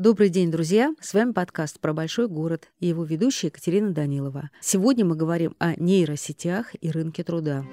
Добрый день, друзья! С вами подкаст про большой город и его ведущая Екатерина Данилова. Сегодня мы говорим о нейросетях и рынке труда.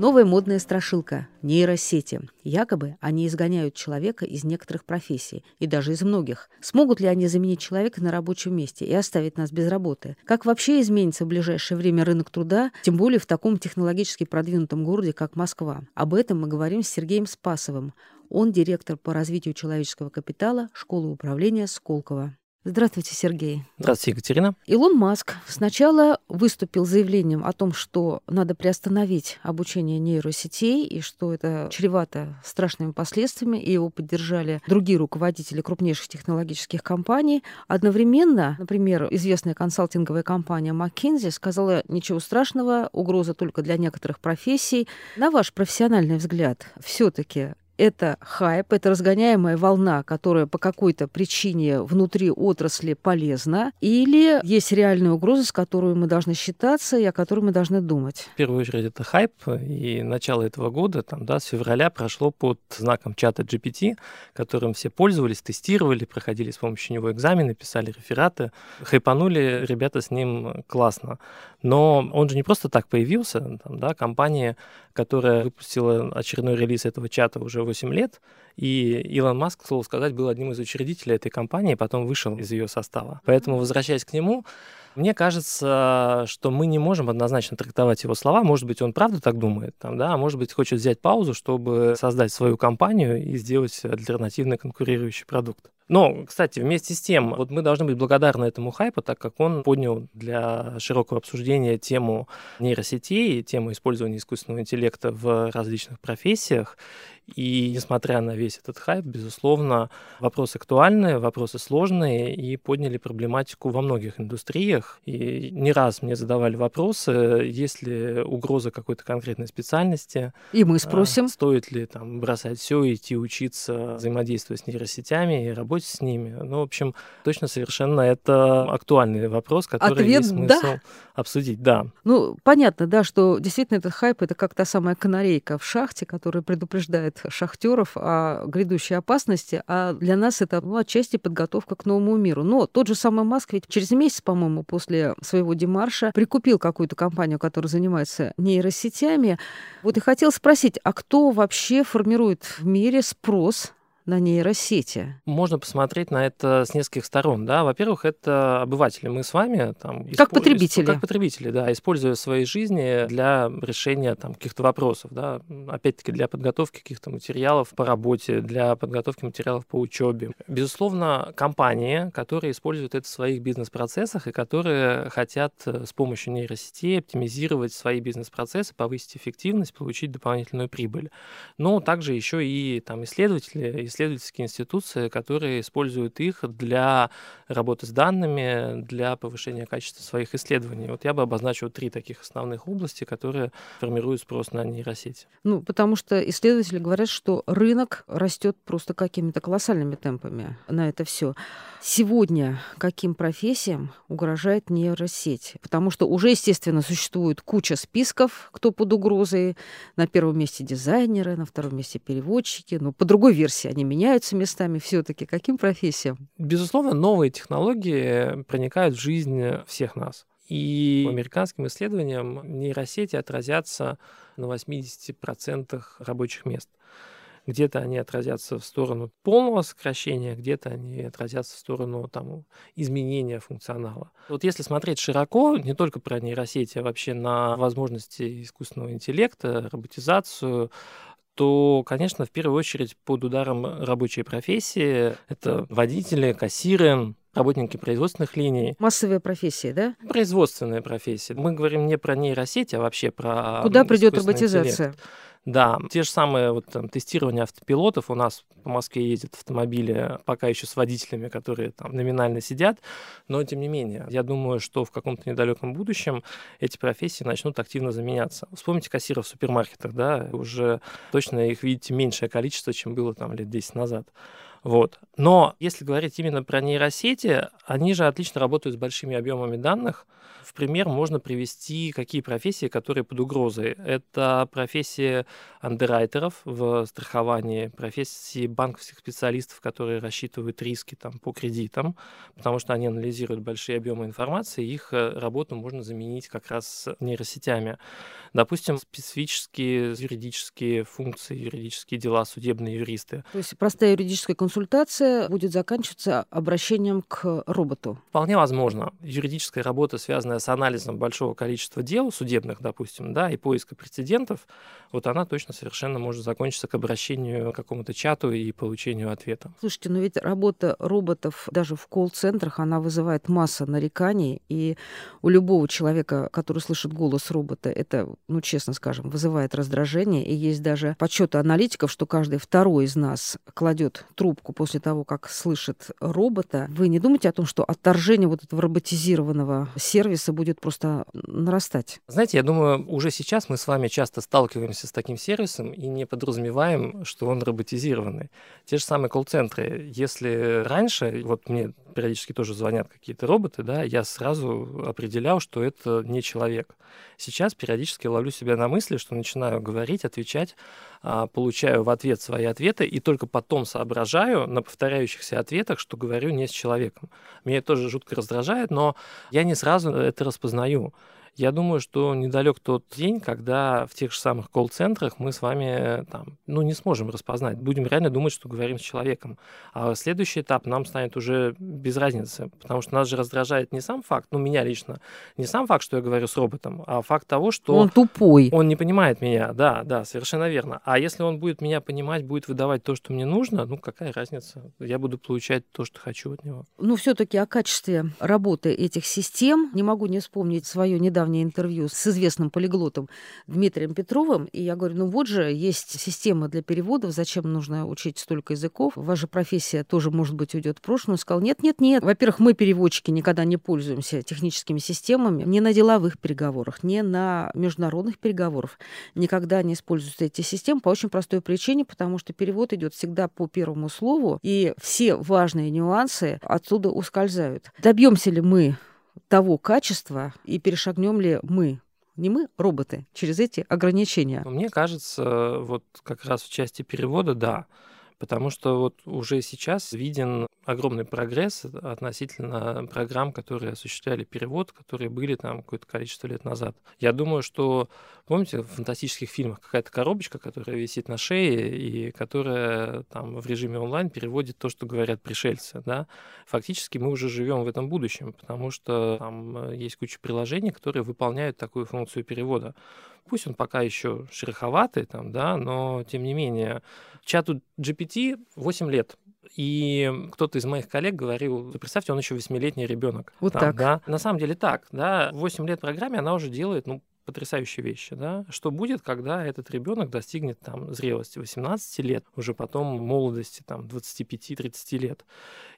Новая модная страшилка – нейросети. Якобы они изгоняют человека из некоторых профессий, и даже из многих. Смогут ли они заменить человека на рабочем месте и оставить нас без работы? Как вообще изменится в ближайшее время рынок труда, тем более в таком технологически продвинутом городе, как Москва? Об этом мы говорим с Сергеем Спасовым. Он директор по развитию человеческого капитала школы управления Сколково. Здравствуйте, Сергей. Здравствуйте, Екатерина. Илон Маск сначала выступил с заявлением о том, что надо приостановить обучение нейросетей и что это чревато страшными последствиями, и его поддержали другие руководители крупнейших технологических компаний. Одновременно, например, известная консалтинговая компания McKinsey сказала, ничего страшного, угроза только для некоторых профессий. На ваш профессиональный взгляд, все таки это хайп, это разгоняемая волна, которая по какой-то причине внутри отрасли полезна, или есть реальная угроза, с которой мы должны считаться и о которой мы должны думать? В первую очередь это хайп, и начало этого года, там, да, с февраля прошло под знаком чата GPT, которым все пользовались, тестировали, проходили с помощью него экзамены, писали рефераты, хайпанули ребята с ним классно. Но он же не просто так появился, там, да, компания, которая выпустила очередной релиз этого чата уже 8 лет, и Илон Маск, к слову сказать, был одним из учредителей этой компании, потом вышел из ее состава. Поэтому, возвращаясь к нему, мне кажется, что мы не можем однозначно трактовать его слова. Может быть, он правда так думает, там, да, а может быть, хочет взять паузу, чтобы создать свою компанию и сделать альтернативный конкурирующий продукт. Но, кстати, вместе с тем, вот мы должны быть благодарны этому хайпу, так как он поднял для широкого обсуждения тему нейросетей, тему использования искусственного интеллекта в различных профессиях. И несмотря на весь этот хайп, безусловно, вопросы актуальные, вопросы сложные и подняли проблематику во многих индустриях. И не раз мне задавали вопросы, есть ли угроза какой-то конкретной специальности. И мы спросим. Стоит ли там бросать все, идти учиться, взаимодействовать с нейросетями и работать с ними. Ну, в общем, точно совершенно это актуальный вопрос, который Ответ есть смысл да. обсудить. Да. Ну, понятно, да, что действительно этот хайп это как та самая канарейка в шахте, которая предупреждает шахтеров о грядущей опасности, а для нас это ну, отчасти подготовка к новому миру. Но тот же самый Маск ведь через месяц, по-моему, после своего демарша прикупил какую-то компанию, которая занимается нейросетями. Вот и хотел спросить, а кто вообще формирует в мире спрос на нейросети? Можно посмотреть на это с нескольких сторон. Да? Во-первых, это обыватели. Мы с вами... Там, как исп... потребители. Как потребители, да, используя в своей жизни для решения там, каких-то вопросов. Да? Опять-таки, для подготовки каких-то материалов по работе, для подготовки материалов по учебе. Безусловно, компании, которые используют это в своих бизнес-процессах и которые хотят э, с помощью нейросетей оптимизировать свои бизнес-процессы, повысить эффективность, получить дополнительную прибыль. Но также еще и там, исследователи, исследовательские институции, которые используют их для работы с данными, для повышения качества своих исследований. Вот я бы обозначил три таких основных области, которые формируют спрос на нейросети. Ну, потому что исследователи говорят, что рынок растет просто какими-то колоссальными темпами на это все. Сегодня каким профессиям угрожает нейросеть? Потому что уже, естественно, существует куча списков, кто под угрозой. На первом месте дизайнеры, на втором месте переводчики. Но по другой версии они меняются местами все-таки. Каким профессиям? Безусловно, новые технологии проникают в жизнь всех нас. И по американским исследованиям нейросети отразятся на 80% рабочих мест. Где-то они отразятся в сторону полного сокращения, где-то они отразятся в сторону там, изменения функционала. Вот если смотреть широко, не только про нейросети, а вообще на возможности искусственного интеллекта, роботизацию, то, конечно, в первую очередь под ударом рабочей профессии это водители, кассиры, работники производственных линий. Массовые профессии, да? Производственные профессии. Мы говорим не про нейросети, а вообще про... Куда придет роботизация? Интеллект. Да, те же самые вот, там, тестирования автопилотов. У нас по Москве ездят автомобили пока еще с водителями, которые там номинально сидят. Но, тем не менее, я думаю, что в каком-то недалеком будущем эти профессии начнут активно заменяться. Вспомните кассиров в супермаркетах, да, уже точно их видите меньшее количество, чем было там лет 10 назад. Вот. Но если говорить именно про нейросети, они же отлично работают с большими объемами данных. В пример можно привести какие профессии, которые под угрозой. Это профессии андеррайтеров в страховании, профессии банковских специалистов, которые рассчитывают риски там, по кредитам, потому что они анализируют большие объемы информации, их э, работу можно заменить как раз нейросетями. Допустим, специфические юридические функции, юридические дела, судебные юристы. То есть простая юридическая консультация будет заканчиваться обращением к роботу? Вполне возможно. Юридическая работа, связанная с анализом большого количества дел судебных, допустим, да, и поиска прецедентов, вот она точно совершенно может закончиться к обращению к какому-то чату и получению ответа. Слушайте, но ведь работа роботов даже в колл-центрах, она вызывает масса нареканий, и у любого человека, который слышит голос робота, это, ну, честно скажем, вызывает раздражение, и есть даже подсчеты аналитиков, что каждый второй из нас кладет трубку после того, как слышит робота. Вы не думаете о том, что отторжение вот этого роботизированного сервиса будет просто нарастать? Знаете, я думаю, уже сейчас мы с вами часто сталкиваемся с таким сервисом и не подразумеваем, что он роботизированный. Те же самые колл-центры. Если раньше, вот мне периодически тоже звонят какие-то роботы, да, я сразу определял, что это не человек. Сейчас периодически ловлю себя на мысли, что начинаю говорить, отвечать, а, получаю в ответ свои ответы, и только потом соображаю на повторяющихся ответах, что говорю не с человеком. Меня это тоже жутко раздражает, но я не сразу это распознаю. Я думаю, что недалек тот день, когда в тех же самых колл-центрах мы с вами там, ну, не сможем распознать. Будем реально думать, что говорим с человеком. А следующий этап нам станет уже без разницы, потому что нас же раздражает не сам факт, ну, меня лично, не сам факт, что я говорю с роботом, а факт того, что... Он тупой. Он не понимает меня, да, да, совершенно верно. А если он будет меня понимать, будет выдавать то, что мне нужно, ну, какая разница? Я буду получать то, что хочу от него. Ну, все-таки о качестве работы этих систем не могу не вспомнить свое недавнее недавнее интервью с известным полиглотом Дмитрием Петровым, и я говорю, ну вот же есть система для переводов, зачем нужно учить столько языков? Ваша профессия тоже, может быть, уйдет в прошлое. Он сказал, нет, нет, нет. Во-первых, мы, переводчики, никогда не пользуемся техническими системами, не на деловых переговорах, не на международных переговорах. Никогда не используются эти системы по очень простой причине, потому что перевод идет всегда по первому слову, и все важные нюансы отсюда ускользают. Добьемся ли мы того качества и перешагнем ли мы не мы, роботы, через эти ограничения? Мне кажется, вот как раз в части перевода, да. Потому что вот уже сейчас виден огромный прогресс относительно программ, которые осуществляли перевод, которые были там какое-то количество лет назад. Я думаю, что, помните, в фантастических фильмах какая-то коробочка, которая висит на шее и которая там в режиме онлайн переводит то, что говорят пришельцы, да? Фактически мы уже живем в этом будущем, потому что там есть куча приложений, которые выполняют такую функцию перевода. Пусть он пока еще шероховатый, там, да, но тем не менее чату GPT 8 лет. И кто-то из моих коллег говорил, представьте, он еще восьмилетний ребенок. Вот там, так. Да? На самом деле так, да, 8 лет программе она уже делает, ну, потрясающие вещи, да. Что будет, когда этот ребенок достигнет там зрелости 18 лет, уже потом молодости там 25-30 лет.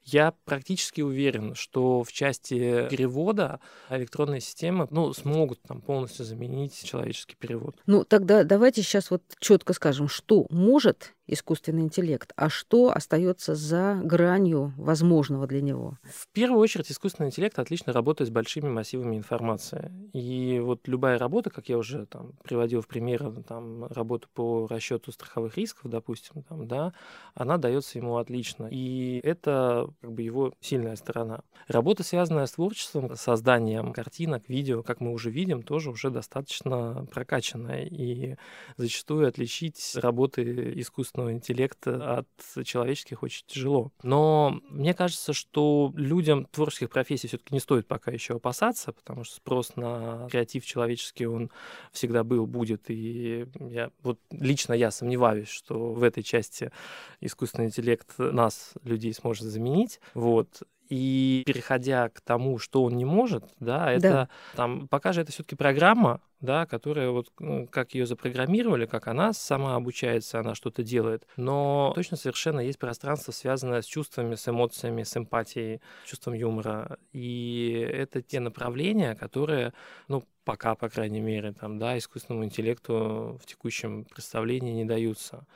Я практически уверен, что в части перевода электронные системы ну, смогут там полностью заменить человеческий перевод. Ну, тогда давайте сейчас вот четко скажем, что может искусственный интеллект, а что остается за гранью возможного для него? В первую очередь искусственный интеллект отлично работает с большими массивами информации. И вот любая работа, как я уже там приводил в пример, там, работу по расчету страховых рисков, допустим, там, да, она дается ему отлично. И это как бы его сильная сторона. Работа, связанная с творчеством, созданием картинок, видео, как мы уже видим, тоже уже достаточно прокачанная. И зачастую отличить работы искусственного интеллекта от человеческих очень тяжело. Но мне кажется, что людям творческих профессий все-таки не стоит пока еще опасаться, потому что спрос на креатив человеческий, он всегда был, будет. И я, вот лично я сомневаюсь, что в этой части искусственный интеллект нас, людей, сможет заменить изменить. Вот. И переходя к тому, что он не может, да, это да. там пока же это все-таки программа, да, которая вот ну, как ее запрограммировали, как она сама обучается, она что-то делает. Но точно совершенно есть пространство, связанное с чувствами, с эмоциями, с эмпатией, чувством юмора. И это те направления, которые, ну, пока, по крайней мере, там, да, искусственному интеллекту в текущем представлении не даются.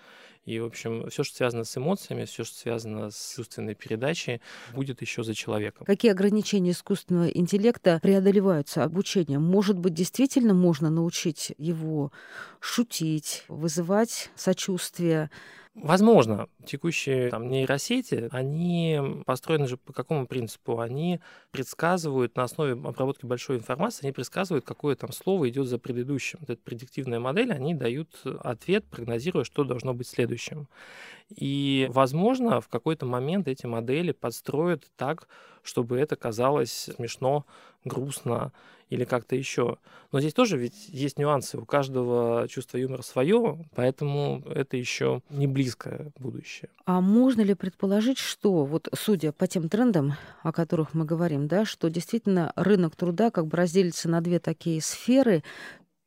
И, в общем, все, что связано с эмоциями, все, что связано с чувственной передачей, будет еще за человеком. Какие ограничения искусственного интеллекта преодолеваются обучением? Может быть, действительно можно научить его шутить, вызывать сочувствие, Возможно, текущие там, нейросети, они построены же по какому принципу? Они предсказывают на основе обработки большой информации, они предсказывают, какое там слово идет за предыдущим. Вот эта предиктивная модель, они дают ответ, прогнозируя, что должно быть следующим. И, возможно, в какой-то момент эти модели подстроят так, чтобы это казалось смешно, грустно или как-то еще. Но здесь тоже ведь есть нюансы. У каждого чувство юмора свое, поэтому это еще не близкое будущее. А можно ли предположить, что вот судя по тем трендам, о которых мы говорим, да, что действительно рынок труда как бы разделится на две такие сферы,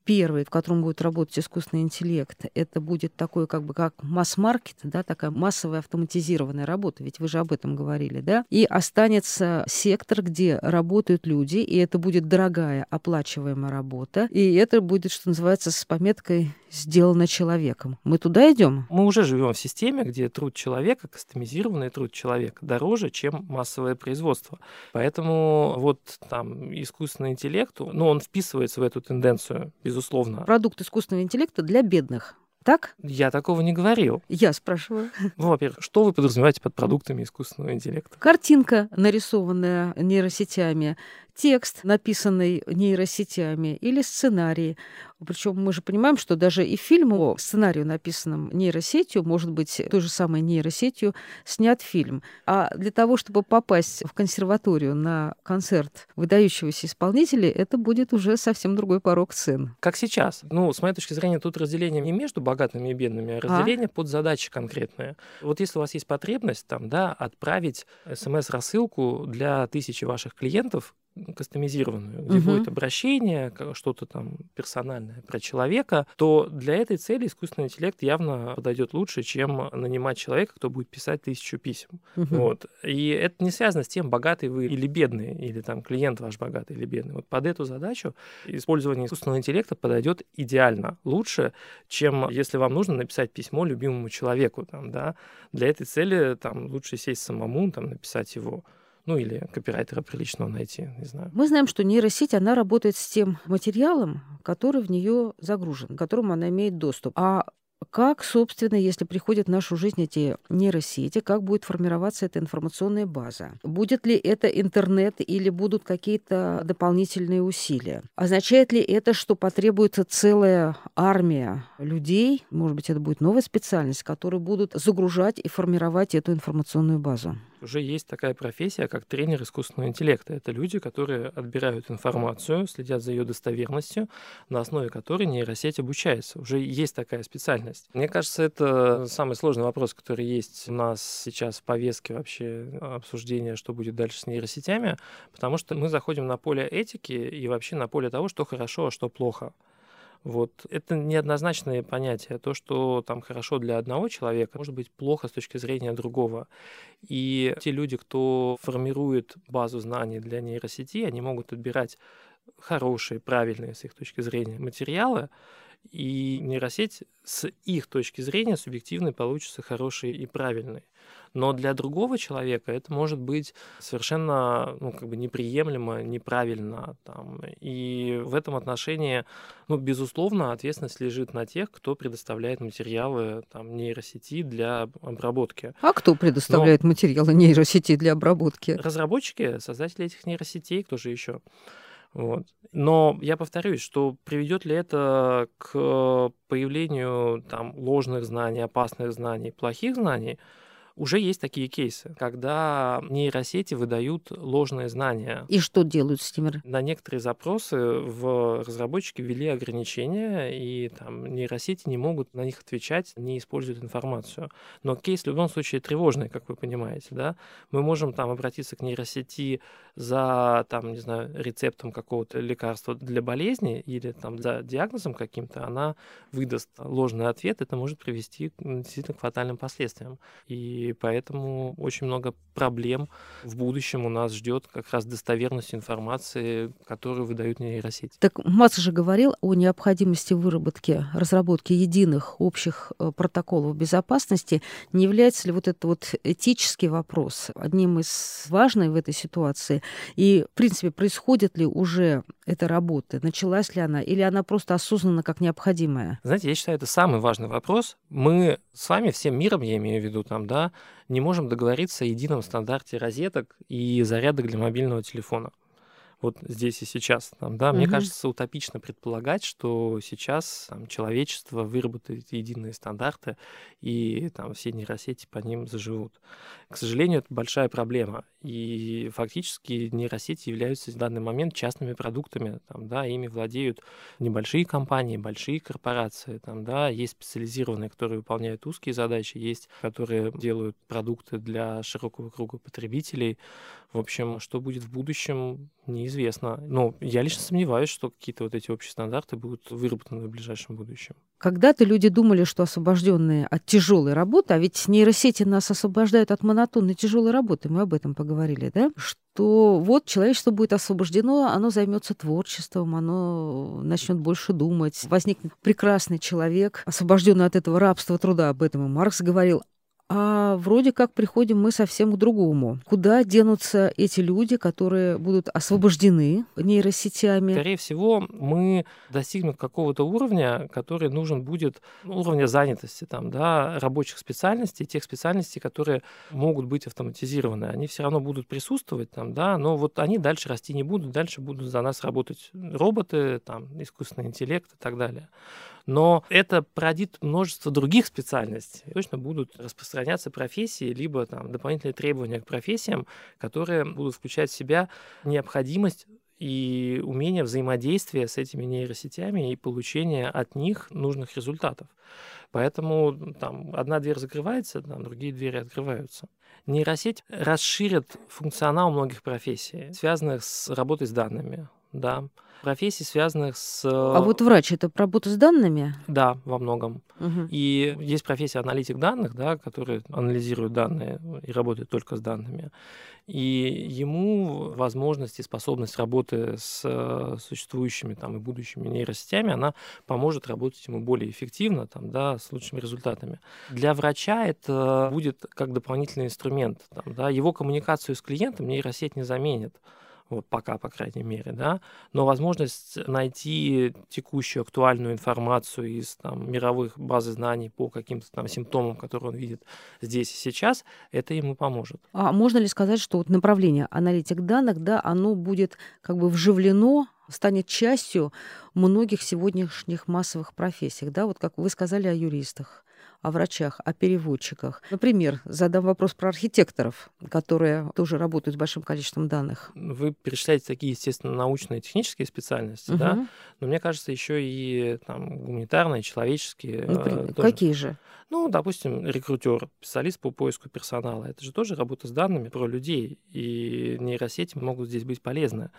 первый, в котором будет работать искусственный интеллект, это будет такой как бы как масс-маркет, да, такая массовая автоматизированная работа, ведь вы же об этом говорили, да, и останется сектор, где работают люди, и это будет дорогая оплачиваемая работа, и это будет, что называется, с пометкой сделано человеком. Мы туда идем? Мы уже живем в системе, где труд человека, кастомизированный труд человека, дороже, чем массовое производство. Поэтому вот там искусственный интеллект, ну, он вписывается в эту тенденцию, безусловно. Продукт искусственного интеллекта для бедных. Так? Я такого не говорил. Я спрашиваю. Ну, во-первых, что вы подразумеваете под продуктами искусственного интеллекта? Картинка, нарисованная нейросетями, текст, написанный нейросетями, или сценарий. Причем мы же понимаем, что даже и фильм о сценарию, написанном нейросетью, может быть той же самой нейросетью снят фильм. А для того, чтобы попасть в консерваторию на концерт выдающегося исполнителя, это будет уже совсем другой порог цен. Как сейчас. Ну, с моей точки зрения, тут разделение не между богатыми и бедными, а разделение а? под задачи конкретные. Вот если у вас есть потребность там, да, отправить смс-рассылку для тысячи ваших клиентов, кастомизированную, где угу. будет обращение, что-то там персональное про человека, то для этой цели искусственный интеллект явно подойдет лучше, чем нанимать человека, кто будет писать тысячу писем. Угу. Вот. И это не связано с тем, богатый вы или бедный, или там клиент ваш богатый или бедный. Вот под эту задачу использование искусственного интеллекта подойдет идеально, лучше, чем если вам нужно написать письмо любимому человеку. Там, да? Для этой цели там, лучше сесть самому, там, написать его ну или копирайтера приличного найти, не знаю. Мы знаем, что нейросеть, она работает с тем материалом, который в нее загружен, к которому она имеет доступ. А как, собственно, если приходят в нашу жизнь эти нейросети, как будет формироваться эта информационная база? Будет ли это интернет или будут какие-то дополнительные усилия? Означает ли это, что потребуется целая армия людей, может быть, это будет новая специальность, которые будут загружать и формировать эту информационную базу? Уже есть такая профессия, как тренер искусственного интеллекта. Это люди, которые отбирают информацию, следят за ее достоверностью, на основе которой нейросеть обучается. Уже есть такая специальность. Мне кажется, это самый сложный вопрос, который есть у нас сейчас в повестке вообще обсуждения, что будет дальше с нейросетями, потому что мы заходим на поле этики и вообще на поле того, что хорошо, а что плохо. Вот. Это неоднозначное понятие. То, что там хорошо для одного человека, может быть плохо с точки зрения другого. И те люди, кто формирует базу знаний для нейросети, они могут отбирать хорошие, правильные с их точки зрения материалы, и нейросеть с их точки зрения субъективной получится хорошей и правильной. Но для другого человека это может быть совершенно ну, как бы неприемлемо, неправильно. Там. И в этом отношении, ну, безусловно, ответственность лежит на тех, кто предоставляет материалы там, нейросети для обработки. А кто предоставляет Но материалы нейросети для обработки? Разработчики, создатели этих нейросетей, кто же еще? Вот. Но я повторюсь, что приведет ли это к появлению там, ложных знаний, опасных знаний, плохих знаний, уже есть такие кейсы, когда нейросети выдают ложные знания. И что делают с ними? На некоторые запросы в разработчики ввели ограничения, и там нейросети не могут на них отвечать, не используют информацию. Но кейс в любом случае тревожный, как вы понимаете, да? Мы можем там обратиться к нейросети за, там, не знаю, рецептом какого-то лекарства для болезни или там за диагнозом каким-то, она выдаст ложный ответ, это может привести действительно к фатальным последствиям. И И поэтому очень много проблем в будущем у нас ждет как раз достоверность информации, которую выдают нейросети. Так Маск же говорил о необходимости выработки, разработки единых общих э, протоколов безопасности. Не является ли вот этот вот этический вопрос одним из важных в этой ситуации? И, в принципе, происходит ли уже эта работа? Началась ли она? Или она просто осознанно как необходимая? Знаете, я считаю, это самый важный вопрос. Мы с вами, всем миром, я имею в виду, там, да, не можем договориться о едином стандарте розеток и зарядок для мобильного телефона вот здесь и сейчас. Там, да, угу. Мне кажется, утопично предполагать, что сейчас там, человечество выработает единые стандарты, и там, все нейросети по ним заживут. К сожалению, это большая проблема. И фактически нейросети являются в данный момент частными продуктами. Там, да, ими владеют небольшие компании, большие корпорации. Там, да, есть специализированные, которые выполняют узкие задачи, есть, которые делают продукты для широкого круга потребителей. В общем, что будет в будущем, неизвестно. Но я лично сомневаюсь, что какие-то вот эти общие стандарты будут выработаны в ближайшем будущем. Когда-то люди думали, что освобожденные от тяжелой работы, а ведь нейросети нас освобождают от монотонной тяжелой работы, мы об этом поговорили, да? Что вот человечество будет освобождено, оно займется творчеством, оно начнет больше думать, возникнет прекрасный человек, освобожденный от этого рабства труда, об этом и Маркс говорил, а вроде как приходим мы совсем к другому. Куда денутся эти люди, которые будут освобождены нейросетями? Скорее всего, мы достигнем какого-то уровня, который нужен будет, ну, уровня занятости, там, да, рабочих специальностей, тех специальностей, которые могут быть автоматизированы. Они все равно будут присутствовать, там, да, но вот они дальше расти не будут, дальше будут за нас работать роботы, там, искусственный интеллект и так далее но это породит множество других специальностей. Точно будут распространяться профессии, либо там, дополнительные требования к профессиям, которые будут включать в себя необходимость и умение взаимодействия с этими нейросетями и получения от них нужных результатов. Поэтому там одна дверь закрывается, там другие двери открываются. Нейросеть расширит функционал многих профессий, связанных с работой с данными. Да, профессий, связанных с... А вот врач — это работа с данными? Да, во многом. Угу. И есть профессия аналитик данных, да, который анализирует данные и работает только с данными. И ему возможность и способность работы с э, существующими там, и будущими нейросетями, она поможет работать ему более эффективно, там, да, с лучшими результатами. Для врача это будет как дополнительный инструмент. Там, да, его коммуникацию с клиентом нейросеть не заменит вот пока, по крайней мере, да, но возможность найти текущую актуальную информацию из там, мировых баз знаний по каким-то там симптомам, которые он видит здесь и сейчас, это ему поможет. А можно ли сказать, что вот направление аналитик данных, да, оно будет как бы вживлено станет частью многих сегодняшних массовых профессий, да, вот как вы сказали о юристах о врачах, о переводчиках. Например, задам вопрос про архитекторов, которые тоже работают с большим количеством данных. Вы перечисляете такие, естественно, научные и технические специальности, угу. да? Но мне кажется, еще и там, гуманитарные, человеческие. Например, э, тоже. Какие же? Ну, допустим, рекрутер, специалист по поиску персонала. Это же тоже работа с данными про людей, и нейросети могут здесь быть полезны.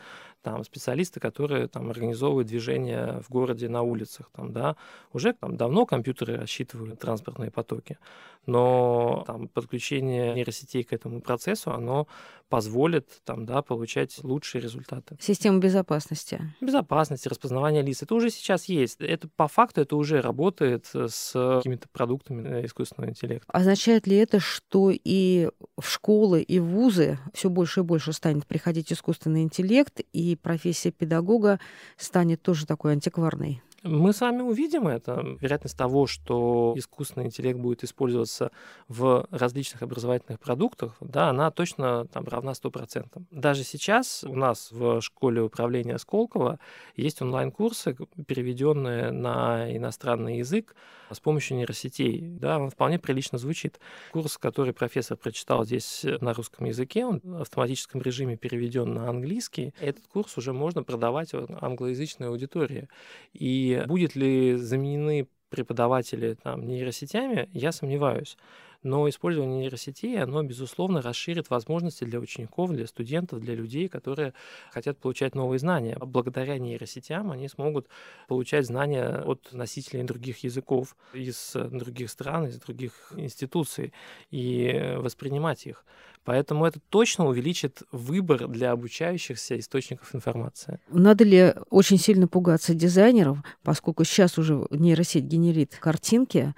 Там специалисты, которые там организовывают движение в городе на улицах, там, да, уже там давно компьютеры рассчитывают транспортные потоки, но там подключение нейросетей к этому процессу, оно позволит там, да, получать лучшие результаты. Система безопасности. Безопасности, распознавания лиц. Это уже сейчас есть. Это по факту это уже работает с какими-то продуктами искусственного интеллекта. Означает ли это, что и в школы, и в вузы все больше и больше станет приходить искусственный интеллект, и профессия педагога станет тоже такой антикварной? Мы с вами увидим это. Вероятность того, что искусственный интеллект будет использоваться в различных образовательных продуктах, да, она точно там равна 100%. Даже сейчас у нас в школе управления Сколково есть онлайн-курсы, переведенные на иностранный язык с помощью нейросетей. Да, он вполне прилично звучит. Курс, который профессор прочитал здесь на русском языке, он в автоматическом режиме переведен на английский. Этот курс уже можно продавать англоязычной аудитории. И будет ли заменены преподаватели там, нейросетями, я сомневаюсь. Но использование нейросетей, оно, безусловно, расширит возможности для учеников, для студентов, для людей, которые хотят получать новые знания. Благодаря нейросетям они смогут получать знания от носителей других языков из других стран, из других институций и воспринимать их. Поэтому это точно увеличит выбор для обучающихся источников информации. Надо ли очень сильно пугаться дизайнеров, поскольку сейчас уже нейросеть генерит картинки,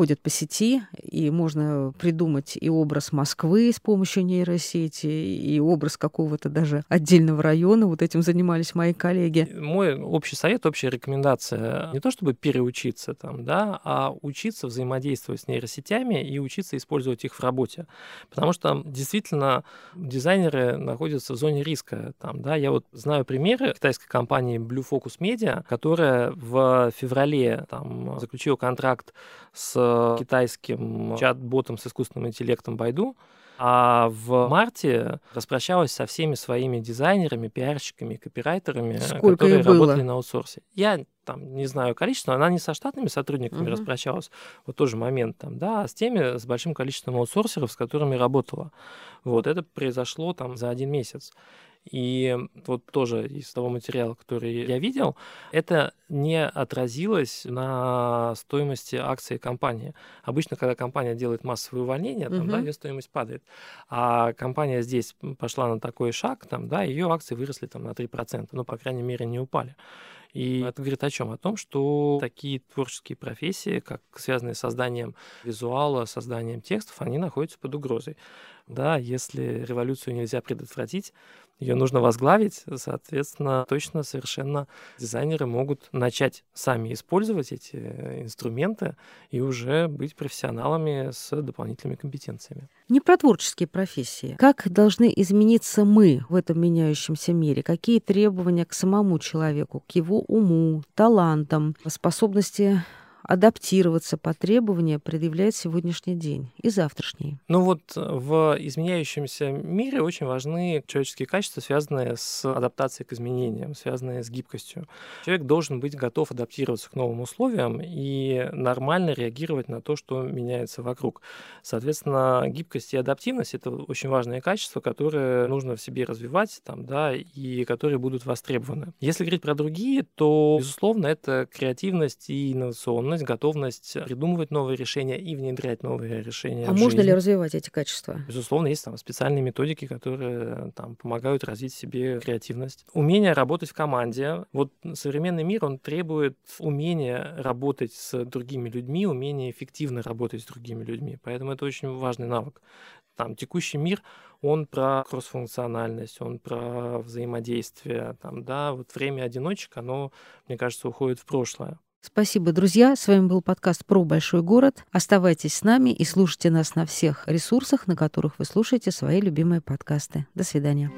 ходят по сети, и можно придумать и образ Москвы с помощью нейросети, и образ какого-то даже отдельного района. Вот этим занимались мои коллеги. Мой общий совет, общая рекомендация не то чтобы переучиться там, да, а учиться взаимодействовать с нейросетями и учиться использовать их в работе. Потому что действительно дизайнеры находятся в зоне риска. Там, да. Я вот знаю примеры китайской компании Blue Focus Media, которая в феврале там, заключила контракт с китайским чат-ботом с искусственным интеллектом Байду, а в марте распрощалась со всеми своими дизайнерами, пиарщиками, копирайтерами, Сколько которые работали на аутсорсе. Я там не знаю количество, она не со штатными сотрудниками uh-huh. распрощалась, вот тоже момент там, да, а с теми, с большим количеством аутсорсеров, с которыми работала. Вот это произошло там за один месяц. И вот тоже из того материала, который я видел, это не отразилось на стоимости акции компании. Обычно, когда компания делает массовые увольнения, там, угу. да, ее стоимость падает. А компания здесь пошла на такой шаг, там, да, ее акции выросли там, на 3%, ну, по крайней мере, не упали. И это говорит о чем? О том, что такие творческие профессии, как связанные с созданием визуала, созданием текстов, они находятся под угрозой. Да, если революцию нельзя предотвратить, ее нужно возглавить, соответственно, точно совершенно дизайнеры могут начать сами использовать эти инструменты и уже быть профессионалами с дополнительными компетенциями. Не про творческие профессии. Как должны измениться мы в этом меняющемся мире? Какие требования к самому человеку, к его уму, талантам, способности адаптироваться под требования предъявляет сегодняшний день и завтрашний. Ну вот э, в изменяющемся мире очень важны человеческие качества, связанные с адаптацией к изменениям, связанные с гибкостью. Человек должен быть готов адаптироваться к новым условиям и нормально реагировать на то, что меняется вокруг. Соответственно, гибкость и адаптивность — это очень важные качества, которые нужно в себе развивать там, да, и которые будут востребованы. Если говорить про другие, то, безусловно, это креативность и инновационность способность, готовность придумывать новые решения и внедрять новые решения. А можно ли развивать эти качества? Безусловно, есть там специальные методики, которые там помогают развить себе креативность. Умение работать в команде. Вот современный мир, он требует умения работать с другими людьми, умения эффективно работать с другими людьми. Поэтому это очень важный навык. Там текущий мир, он про кроссфункциональность, он про взаимодействие. Там, да, вот время одиночек, оно, мне кажется, уходит в прошлое. Спасибо, друзья. С вами был подкаст про большой город. Оставайтесь с нами и слушайте нас на всех ресурсах, на которых вы слушаете свои любимые подкасты. До свидания.